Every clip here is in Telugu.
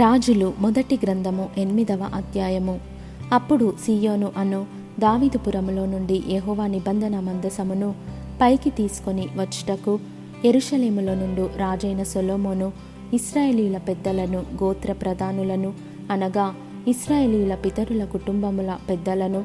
రాజులు మొదటి గ్రంథము ఎనిమిదవ అధ్యాయము. అప్పుడు సియోను అను దావిదుపురములో నుండి యహోవా నిబంధన మందసమును పైకి తీసుకొని వచ్చుటకు ఎరుషలేములో నుండి రాజైన సొలోమోను ఇస్రాయేలీల పెద్దలను గోత్ర ప్రధానులను అనగా ఇస్రాయేలీల పితరుల కుటుంబముల పెద్దలను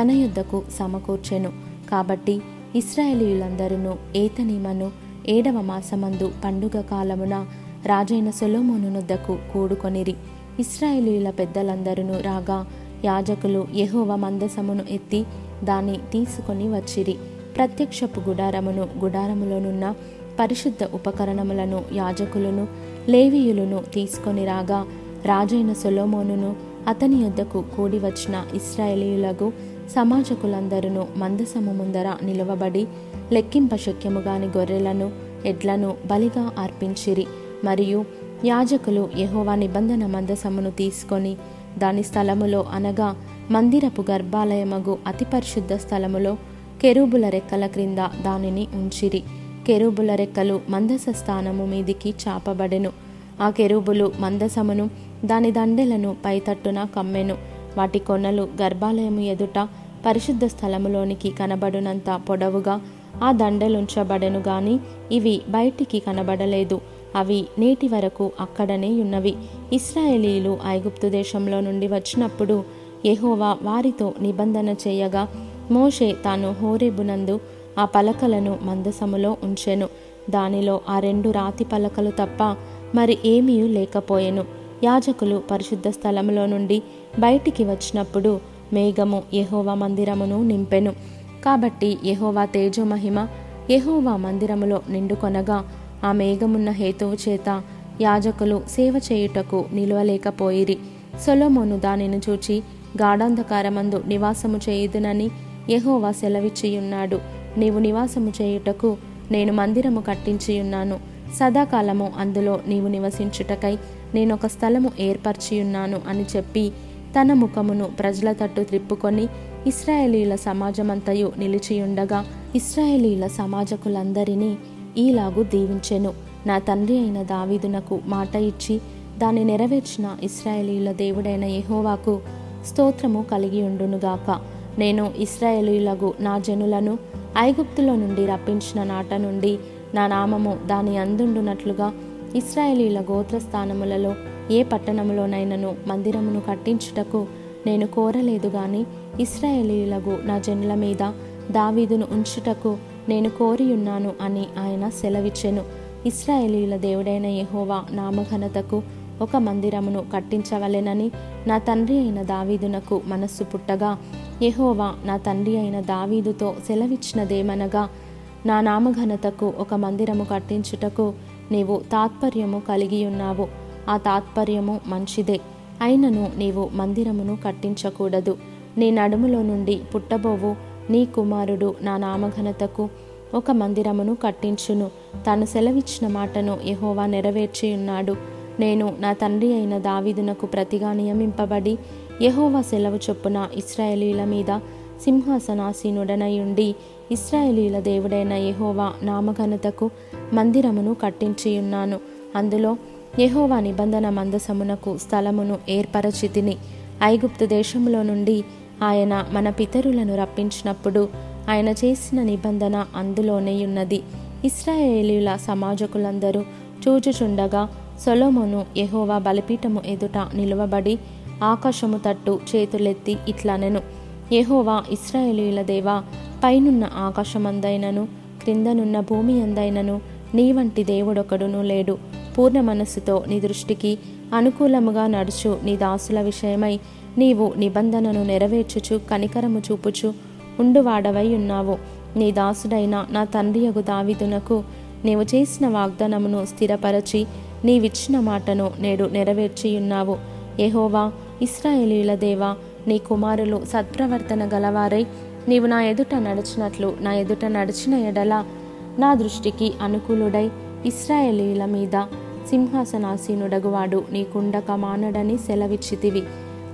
తన యుద్ధకు సమకూర్చెను. కాబట్టి ఇస్రాయేలీలందరూ ఏతనిమను ఏడవ మాసమందు పండుగ కాలమున రాజైన సొలోమోనునొద్దకు కూడుకొనిరి. ఇస్రాయేలీల పెద్దలందరూ రాగా యాజకులు యహోవ మందసమును ఎత్తి దాన్ని తీసుకొని వచ్చిరి. ప్రత్యక్షపు గుడారమును గుడారములోనున్న పరిశుద్ధ ఉపకరణములను యాజకులను లేవీయులను తీసుకొని రాగా రాజైన సొలోమోనును అతని యొద్దకు కూడి వచ్చిన ఇస్రాయేలీయులకు సమాజకులందరూ మందసము ముందర నిలవబడి లెక్కింప శక్యముగాని గొర్రెలను ఎడ్లను బలిగా అర్పించిరి. మరియు యాజకులు యహోవా నిబంధన మందసమును తీసుకొని దాని స్థలములో అనగా మందిరపు గర్భాలయమగు అతి పరిశుద్ధ స్థలములో కెరూబుల రెక్కల క్రింద దానిని ఉంచిరి. కెరూబుల రెక్కలు మందస స్థానము మీదికి చాపబడెను. ఆ కెరూబులు మందసమును దాని దండెలను పైతట్టున కమ్మెను. వాటి కొనలు గర్భాలయము ఎదుట పరిశుద్ధ స్థలములోనికి కనబడునంత పొడవుగా ఆ దండలుంచబడెను గాని ఇవి బయటికి కనబడలేదు. అవి నేటి వరకు అక్కడనే ఉన్నవి. ఇస్రాయేలీలు ఐగుప్తు దేశంలో నుండి వచ్చినప్పుడు యెహోవా వారితో నిబంధన చేయగా మోషే తాను హోరేబునందు ఆ పలకలను మందసములో ఉంచెను. దానిలో ఆ రెండు రాతి పలకలు తప్ప మరి ఏమీ లేకపోయెను. యాజకులు పరిశుద్ధ స్థలములో నుండి బయటికి వచ్చినప్పుడు మేఘము యహోవా మందిరమును నింపెను. కాబట్టి యహోవా తేజమహిమ యహోవా మందిరములో నిండుకొనగా ఆ మేఘమున్న హేతువు చేత యాజకులు సేవ చేయుటకు నిలువలేకపోయిరి. సొలోమోను దానిని చూచి గాఢాంధకారమందు నివాసము చేయుదునని యహోవా సెలవిచ్చియున్నాడు. నీవు నివాసము చేయుటకు నేను మందిరము కట్టించియున్నాను. సదాకాలము అందులో నీవు నివసించుటకై నేనొక స్థలము ఏర్పరచియున్నాను అని చెప్పి తన ముఖమును ప్రజల తట్టు త్రిప్పుకొని ఇస్రాయేలీల సమాజమంతయు నిలిచియుండగా ఇస్రాయేలీల సమాజకులందరినీ ఈలాగు దీవించెను. నా తండ్రి అయిన దావీదునకు మాట ఇచ్చి దాన్ని నెరవేర్చిన ఇస్రాయేలీల దేవుడైన యహోవాకు స్తోత్రము కలిగి ఉండునుగాక నేను ఇస్రాయేలీలకు నా జనులను ఐగుప్తులో నుండి రప్పించిన నాట నుండి నా నామము దాని అందుండునట్లుగా ఇస్రాయేలీల గోత్రస్థానములలో ఏ పట్టణములోనైనను మందిరమును కట్టించుటకు నేను కోరలేదు గాని ఇస్రాయేలీలకు నా జనుల మీద దావీదును ఉంచుటకు నేను కోరియున్నాను అని ఆయన సెలవిచ్చెను. ఇస్రాయేలీల దేవుడైన యహోవా నామఘనతకు ఒక మందిరమును కట్టించవలెనని నా తండ్రి అయిన దావీదునకు మనస్సు పుట్టగా యహోవా నా తండ్రి అయిన దావీదుతో సెలవిచ్చినదేమనగా నా నామఘనతకు ఒక మందిరము కట్టించుటకు నీవు తాత్పర్యము కలిగి ఉన్నావు ఆ తాత్పర్యము మంచిదే. అయినను నీవు మందిరమును కట్టించకూడదు. నీ నడుములో నుండి పుట్టబోవు నీ కుమారుడు నా నామఘనతకు ఒక మందిరమును కట్టించును. తాను సెలవిచ్చిన మాటను యహోవా నెరవేర్చి ఉన్నాడు నేను నా తండ్రి అయిన దావీదునకు ప్రతిగా నియమింపబడి యహోవా సెలవు చొప్పున ఇస్రాయేలీల మీద సింహాసనాసీనుడనై ఉండి ఇస్రాయేలీల దేవుడైన యహోవా నామఘనతకు మందిరమును కట్టించియున్నాను. అందులో యహోవా నిబంధన మందసమునకు స్థలమును ఏర్పరచితిని. ఐగుప్తు దేశంలో నుండి ఆయన మన పితరులను రప్పించినప్పుడు ఆయన చేసిన నిబంధన అందులోనే ఉన్నది. ఇస్రాయేలీల సమాజకులందరూ చూచుచుండగా సొలోమోను యహోవా బలిపీఠము ఎదుట నిలువబడి ఆకాశము తట్టు చేతులెత్తి ఇట్లనెను. యహోవా ఇస్రాయేలీల దేవా పైనున్న ఆకాశమందైనను క్రిందనున్న భూమి అందైనను నీ వంటి దేవుడొకడును లేడు. పూర్ణ మనస్సుతో నీ దృష్టికి అనుకూలముగా నడుచు నీ దాసుల విషయమై నీవు నిబంధనను నెరవేర్చుచు కనికరము చూపుచు ఉండువాడవై ఉన్నావు. నీ దాసుడైన నా తండ్రియగు దావిదునకు నీవు చేసిన వాగ్దానమును స్థిరపరచి నీవిచ్చిన మాటను నేడు నెరవేర్చియున్నావు. ఎహోవా ఇస్రాయేలీల దేవా నీ కుమారులు సత్ప్రవర్తన గలవారై నీవు నా ఎదుట నడిచినట్లు నా ఎదుట నడిచిన ఎడల నా దృష్టికి అనుకూలుడై ఇస్రాయేలీల మీద సింహాసనాసీనుడగువాడు నీకుండక మానడని సెలవిచ్చితివి.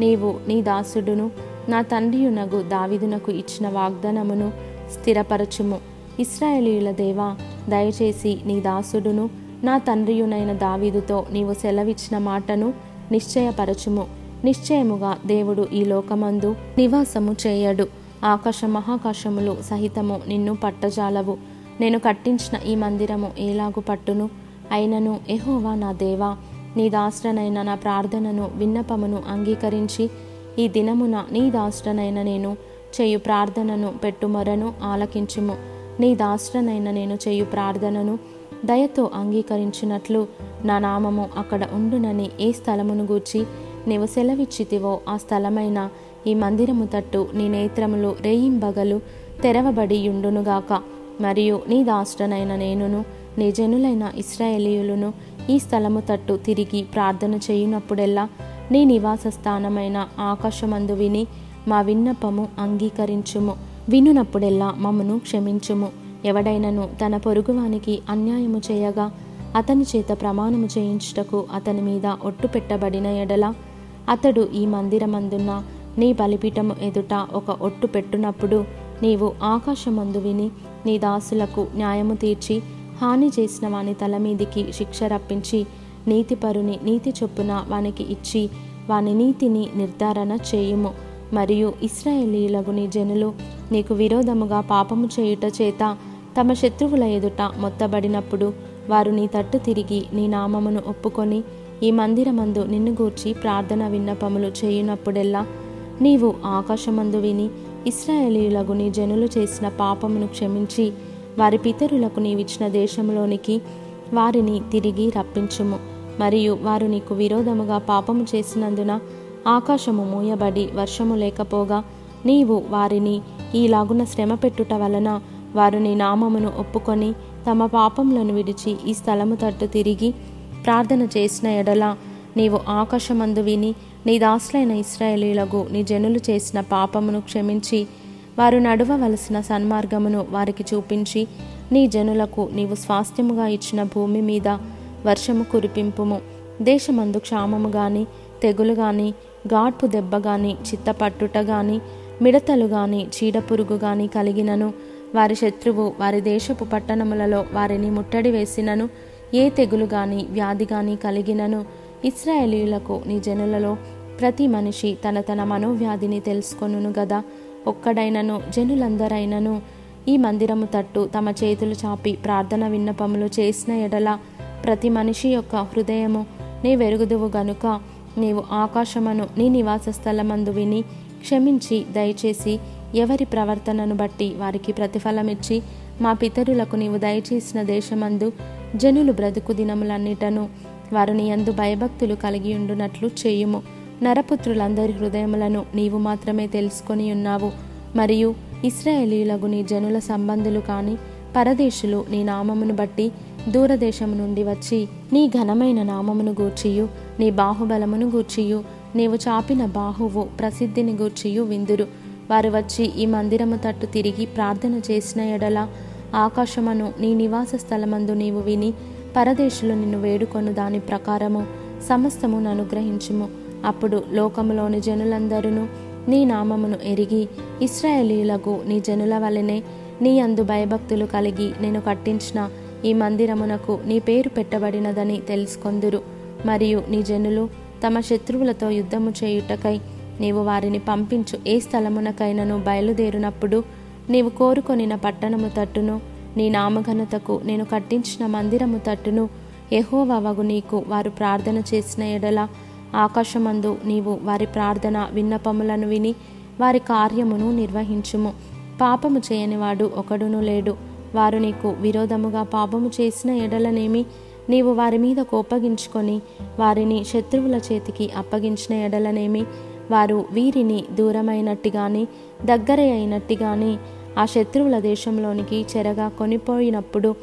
నీవు నీ దాసుడును నా తండ్రియునగు దావిదునకు ఇచ్చిన వాగ్దానమును స్థిరపరచుము. ఇస్రాయేలీల దేవా దయచేసి నీ దాసుడును నా తండ్రియునైన దావీదుతో నీవు సెలవిచ్చిన మాటను నిశ్చయపరచుము. నిశ్చయముగా దేవుడు ఈ లోకమందు నివాసము చేయడు. ఆకాశ మహాకాశములు సహితము నిన్ను పట్టజాలవు. నేను కట్టించిన ఈ మందిరము ఏలాగు పట్టును? అయినను ఎహోవా నా దేవా నీ దాష్టనైన నా ప్రార్థనను విన్నపమును అంగీకరించి ఈ దినమున నీ దాష్టనైన నేను చేయు ప్రార్థనను పెట్టుమొరను ఆలకించుము. నీ దాష్టనైన నేను చేయు ప్రార్థనను దయతో అంగీకరించినట్లు నా నామము అక్కడ ఉండునని ఏ స్థలమును గూర్చి నీవు సెలవిచ్చితివో ఆ స్థలమైన ఈ మందిరము తట్టు నీ నేత్రములు రేయింబగలు తెరవబడి యుండునుగాక మరియు నీ దాష్టనైన నేనును నీ జనులైన ఇస్రాయేలీయులను ఈ స్థలము తట్టు తిరిగి ప్రార్థన చేయునప్పుడెల్లా నీ నివాస స్థానమైన ఆకాశమందు విని మా విన్నపము అంగీకరించుము. వినునప్పుడెల్లా మమ్మను క్షమించుము. ఎవడైనను తన పొరుగువానికి అన్యాయము చేయగా అతని చేత ప్రమాణము చేయించుటకు అతని మీద ఒట్టు పెట్టబడిన ఎడల అతడు ఈ మందిరమందున్న నీ బలిపీఠము ఎదుట ఒక ఒట్టు పెట్టునప్పుడు నీవు ఆకాశమందు విని నీ దాసులకు న్యాయము తీర్చి హాని చేసిన వాని తల మీదికి శిక్ష రప్పించి నీతిపరుని నీతి చొప్పున వానికి ఇచ్చి వాని నీతిని నిర్ధారణ చేయుము. మరియు ఇస్రాయేలీలకు నీ జనులు నీకు విరోధముగా పాపము చేయుట చేత తమ శత్రువుల ఎదుట మొత్తబడినప్పుడు వారు నీ తట్టు తిరిగి నీ నామమును ఒప్పుకొని ఈ మందిరమందు నిన్ను గూర్చి ప్రార్థన విన్నపములు చేయునప్పుడెల్లా నీవు ఆకాశమందు విని ఇస్రాయేలీలకు నీ జనులు చేసిన పాపమును క్షమించి వారి పితరులకు నీవిచ్చిన దేశంలోనికి వారిని తిరిగి రప్పించుము. మరియు వారు నీకు విరోధముగా పాపము చేసినందున ఆకాశము మూయబడి వర్షము లేకపోగా నీవు వారిని ఈలాగున శ్రమ పెట్టుట వలన వారు నీ నామమును ఒప్పుకొని తమ పాపములను విడిచి ఈ స్థలము తట్టు తిరిగి ప్రార్థన చేసిన ఎడల నీవు ఆకాశమందు విని నీ దాసులైన ఇస్రాయేలీలకు నీ జనులు చేసిన పాపమును క్షమించి వారు నడవవలసిన సన్మార్గమును వారికి చూపించి నీ జనులకు నీవు స్వాస్థ్యముగా ఇచ్చిన భూమి మీద వర్షము కురిపింపుము. దేశమందు క్షామము గాని తెగులు గాని గాడ్పు దెబ్బ గాని చిత్తపట్టుట గాని మిడతలు గాని చీడపురుగు గాని కలిగినను. వారి శత్రువు వారి దేశపు పట్టణములలో వారిని ముట్టడి వేసినను. ఏ తెగులు గాని వ్యాధి గాని కలిగినను. ఇస్రాయేలీలకు నీ జనులలో ప్రతి మనిషి తన తన మనోవ్యాధిని తెలుసుకొనును గదా. ఒక్కడైనను జనులందరైనను ఈ మందిరము తట్టు తమ చేతులు చాపి ప్రార్థన విన్నపములు చేసిన ఎడల ప్రతి మనిషి యొక్క హృదయము నీ వెరుగుదువు గనుక నీవు ఆకాశమును నీ నివాస స్థలమందు విని క్షమించి దయచేసి ఎవరి ప్రవర్తనను బట్టి వారికి ప్రతిఫలమిచ్చి మా పితరులకు నీవు దయచేసిన దేశమందు జనులు బ్రతుకు దినములన్నిటను వారు నీ యందు భయభక్తులు కలిగి ఉండునట్లు చేయుము. నరపుత్రులందరి హృదయములను నీవు మాత్రమే తెలుసుకొని ఉన్నావు. మరియు ఇస్రాయేలీలకు నీ జనుల సంబంధులు కాని పరదేశులు నీ నామమును బట్టి దూరదేశము నుండి వచ్చి నీ ఘనమైన నామమును గూర్చియు నీ బాహుబలమును గూర్చియు నీవు చాపిన బాహువు ప్రసిద్ధిని గూర్చియు విందురు. వారు వచ్చి ఈ మందిరము తట్టు తిరిగి ప్రార్థన చేసిన ఎడల ఆకాశమును నీ నివాస స్థలమందు నీవు విని పరదేశులు నిన్ను వేడుకొను దాని ప్రకారము సమస్తమును అనుగ్రహించుము. అప్పుడు లోకములోని జనులందరూ నీ నామమును ఎరిగి ఇస్రాయేలీలకు నీ జనుల వలనే నీ అందు భయభక్తులు కలిగి నేను కట్టించిన ఈ మందిరమునకు నీ పేరు పెట్టబడినదని తెలుసుకొందురు. మరియు నీ జనులు తమ శత్రువులతో యుద్ధము చేయుటకై నీవు వారిని పంపించు ఏ స్థలమునకైనను బయలుదేరినప్పుడు నీవు కోరుకొనిన పట్టణము తట్టును నీ నామఘనతకు నేను కట్టించిన మందిరము తట్టును ఎహోవగు నీకు వారు ప్రార్థన చేసిన ఎడల ఆకాశమందు నీవు వారి ప్రార్థన విన్నపములను విని వారి కార్యమును నిర్వహించుము. పాపము చేయనివాడు ఒకడును లేడు. వారు నీకు విరోధముగా పాపము చేసిన ఎడలనేమి నీవు వారి మీద కోపగించుకొని వారిని శత్రువుల చేతికి అప్పగించిన ఎడలనేమి వారు వీరిని దూరమైనట్టుగాని దగ్గర అయినట్టుగాని ఆ శత్రువుల దేశంలోనికి చెరగా కొనిపోయినప్పుడు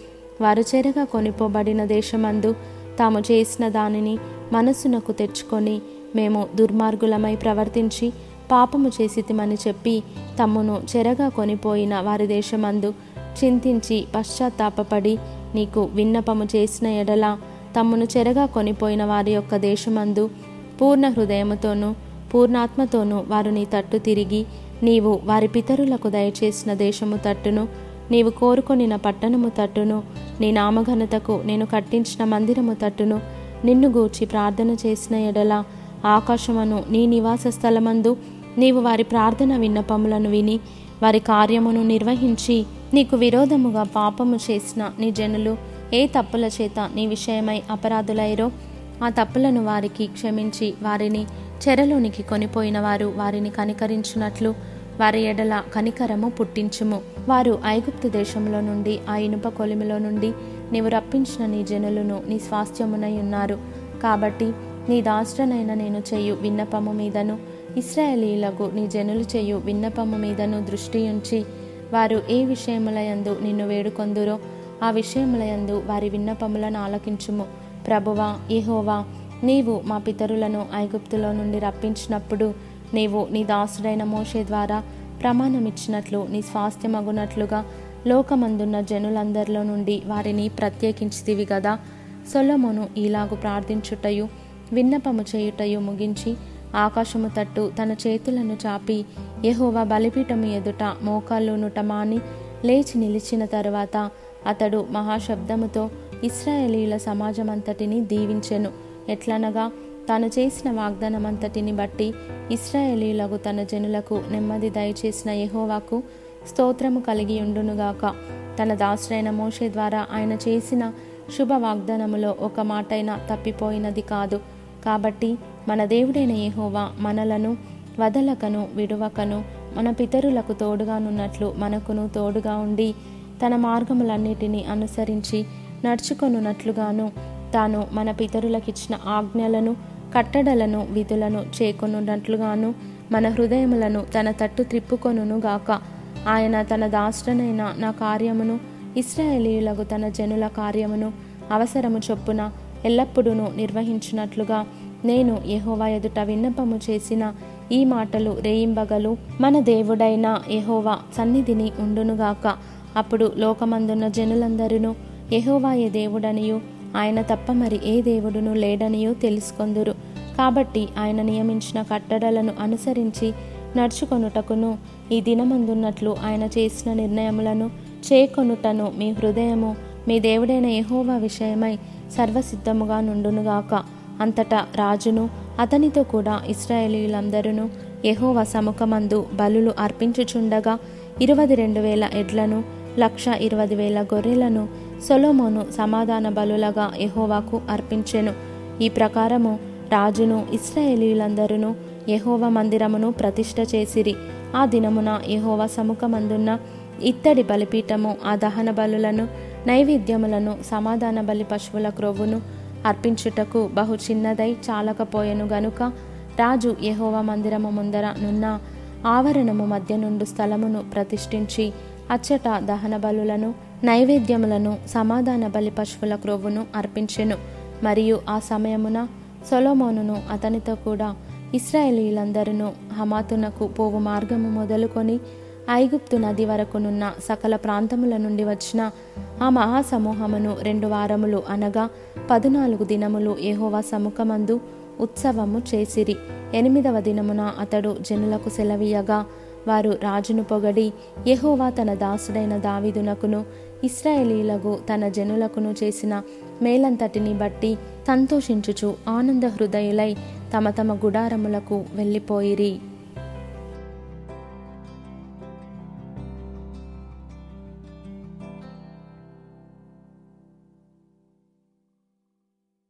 వారు చెరగా కొనిపోబడిన దేశమందు తాము చేసిన దానిని మనస్సునకు తెచ్చుకొని మేము దుర్మార్గులమై ప్రవర్తించి పాపము చేసితిమని చెప్పి తమ్మును చెరగా కొనిపోయిన వారి దేశమందు చింతించి పశ్చాత్తాపడి నీకు విన్నపము చేసిన ఎడల తమ్మును చెరగా కొనిపోయిన వారి యొక్క దేశమందు పూర్ణ హృదయముతోనూ పూర్ణాత్మతోనూ వారు నీ తట్టు తిరిగి నీవు వారి పితరులకు దయచేసిన దేశము తట్టును నీవు కోరుకొనిన పట్టణము తట్టును నీ నామఘనతకు నేను కట్టించిన మందిరము తట్టును నిన్ను గూర్చి ప్రార్థన చేసిన ఎడల ఆకాశమును నీ నివాస స్థలమందు నీవు వారి ప్రార్థన విన్నపములను విని వారి కార్యమును నిర్వహించి నీకు విరోధముగా పాపము చేసిన నీ జనులు ఏ తప్పుల చేత నీ విషయమై అపరాధులైరో ఆ తప్పులను వారికి క్షమించి వారిని చెరలోనికి కొనిపోయిన వారు వారిని కనికరించినట్లు వారి ఎడల కనికరము పుట్టించుము. వారు ఐగుప్తు దేశంలో నుండి ఆ ఇనుప కొలిమిలో నుండి నీవు రప్పించిన నీ జనులను నీ స్వాస్థ్యమునై ఉన్నారు. కాబట్టి నీ దాష్టనైన నేను చేయు విన్నపము మీదను ఇస్రాయేలీలకు నీ జనులు చేయు విన్నపము మీదను దృష్టి ఉంచి వారు ఏ విషయములయందు నిన్ను వేడుకొందురో ఆ విషయములయందు వారి విన్నపములను ఆలకించుము. ప్రభువా ఇహోవా నీవు మా పితరులను ఐగుప్తులో నుండి రప్పించినప్పుడు నీవు నీ దాసుడైన మోషే ద్వారా ప్రమాణమిచ్చినట్లు నీ స్వాస్థ్యమగునట్లుగా లోకమందున్న జనులందరిలో నుండి వారిని ప్రత్యేకించితివి కదా సొలమును ఈలాగు ప్రార్థించుటయు విన్నపము చేయుటయు ముగించి ఆకాశము తట్టు తన చేతులను చాపి యహోవా బలిపీఠము ఎదుట మోకాళ్ళునుట మాని లేచి నిలిచిన తరువాత అతడు మహాశబ్దముతో ఇస్రాయేలీల సమాజమంతటిని దీవించెను. ఎట్లనగా తాను చేసిన వాగ్దానమంతటిని బట్టి ఇస్రాయేలీలకు తన జనులకు నెమ్మది దయచేసిన యహోవాకు స్తోత్రము కలిగి ఉండునుగాక. తన దాసుడైన మోషే ద్వారా ఆయన చేసిన శుభ వాగ్దానములో ఒక మాటైనా తప్పిపోయినది కాదు. కాబట్టి మన దేవుడైన యహోవా మనలను వదలకను విడువకను మన పితరులకు తోడుగానున్నట్లు మనకును తోడుగా ఉండి తన మార్గములన్నిటినీ అనుసరించి నడుచుకొనున్నట్లుగాను తాను మన పితరులకిచ్చిన ఆజ్ఞలను కట్టడలను విధులను చేకొనున్నట్లుగాను మన హృదయములను తన తట్టు త్రిప్పుకొనుగాక గాక ఆయన తన దాష్టనైన నా కార్యమును ఇస్రాయేలీయులకు తన జనుల కార్యమును అవసరము చొప్పున ఎల్లప్పుడూ నిర్వహించినట్లుగా నేను యహోవా ఎదుట విన్నపము చేసిన ఈ మాటలు రేయింబగలు. మన దేవుడైన యహోవా సన్నిధిని ఉండునుగాక. అప్పుడు లోకమందున్న జనులందరూ యహోవాయే దేవుడనియు ఆయన తప్ప మరి ఏ దేవుడును లేడనియో తెలుసుకొందురు. కాబట్టి ఆయన నియమించిన కట్టడలను అనుసరించి నడుచుకొనుటకును ఈ దినమందున్నట్లు ఆయన చేసిన నిర్ణయములను చేకొనుటను మీ హృదయము మీ దేవుడైన యహోవా విషయమై సర్వసిద్ధముగా నుండునుగాక. అంతటా రాజును అతనితో కూడా ఇస్రాయేలీలందరూ యహోవ సముఖమందు బలులు అర్పించుచుండగా ఇరవై రెండు వేల ఎడ్లను లక్ష ఇరవై వేల గొర్రెలను సొలోమోను సమాధాన బలులగా యహోవాకు అర్పించెను. ఈ ప్రకారము రాజును ఇస్రాయేలీలందరూ యహోవ మందిరమును ప్రతిష్ట చేసిరి. ఆ దినమున యహోవ సముఖమందున్న ఇత్తడి బలిపీఠము ఆ దహన బలులను నైవేద్యములను సమాధాన బలి పశువుల క్రొవ్వును అర్పించుటకు బహు చిన్నదై చాలకపోయెను గనుక రాజు యహోవ మందిరము ముందర నున్న ఆవరణము మధ్య నుండు స్థలమును ప్రతిష్ఠించి అచ్చట దహన బలులను నైవేద్యములను సమాధాన బలి పశువుల క్రొవ్వును అర్పించెను. మరియు ఆ సమయమున సొలోమోనును అతనితో కూడా ఇస్రాయేలీలందరూ హమాతునకు పోవు మార్గము మొదలుకొని ఐగుప్తు నది వరకునున్న సకల ప్రాంతముల నుండి వచ్చిన ఆ మహాసమూహమును రెండు వారములు అనగా పదునాలుగు దినములు ఏహోవా సముఖమందు ఉత్సవము చేసిరి. ఎనిమిదవ దినమున అతడు జనులకు సెలవీయగా వారు రాజును పొగడి యహోవా తన దాసుడైన దావిదునకును ఇస్రాయేలీలకు తన జనులకును చేసిన మేలంతటిని బట్టి సంతోషించుచు ఆనంద హృదయులై తమ తమ గుడారములకు వెళ్ళిపోయిరి.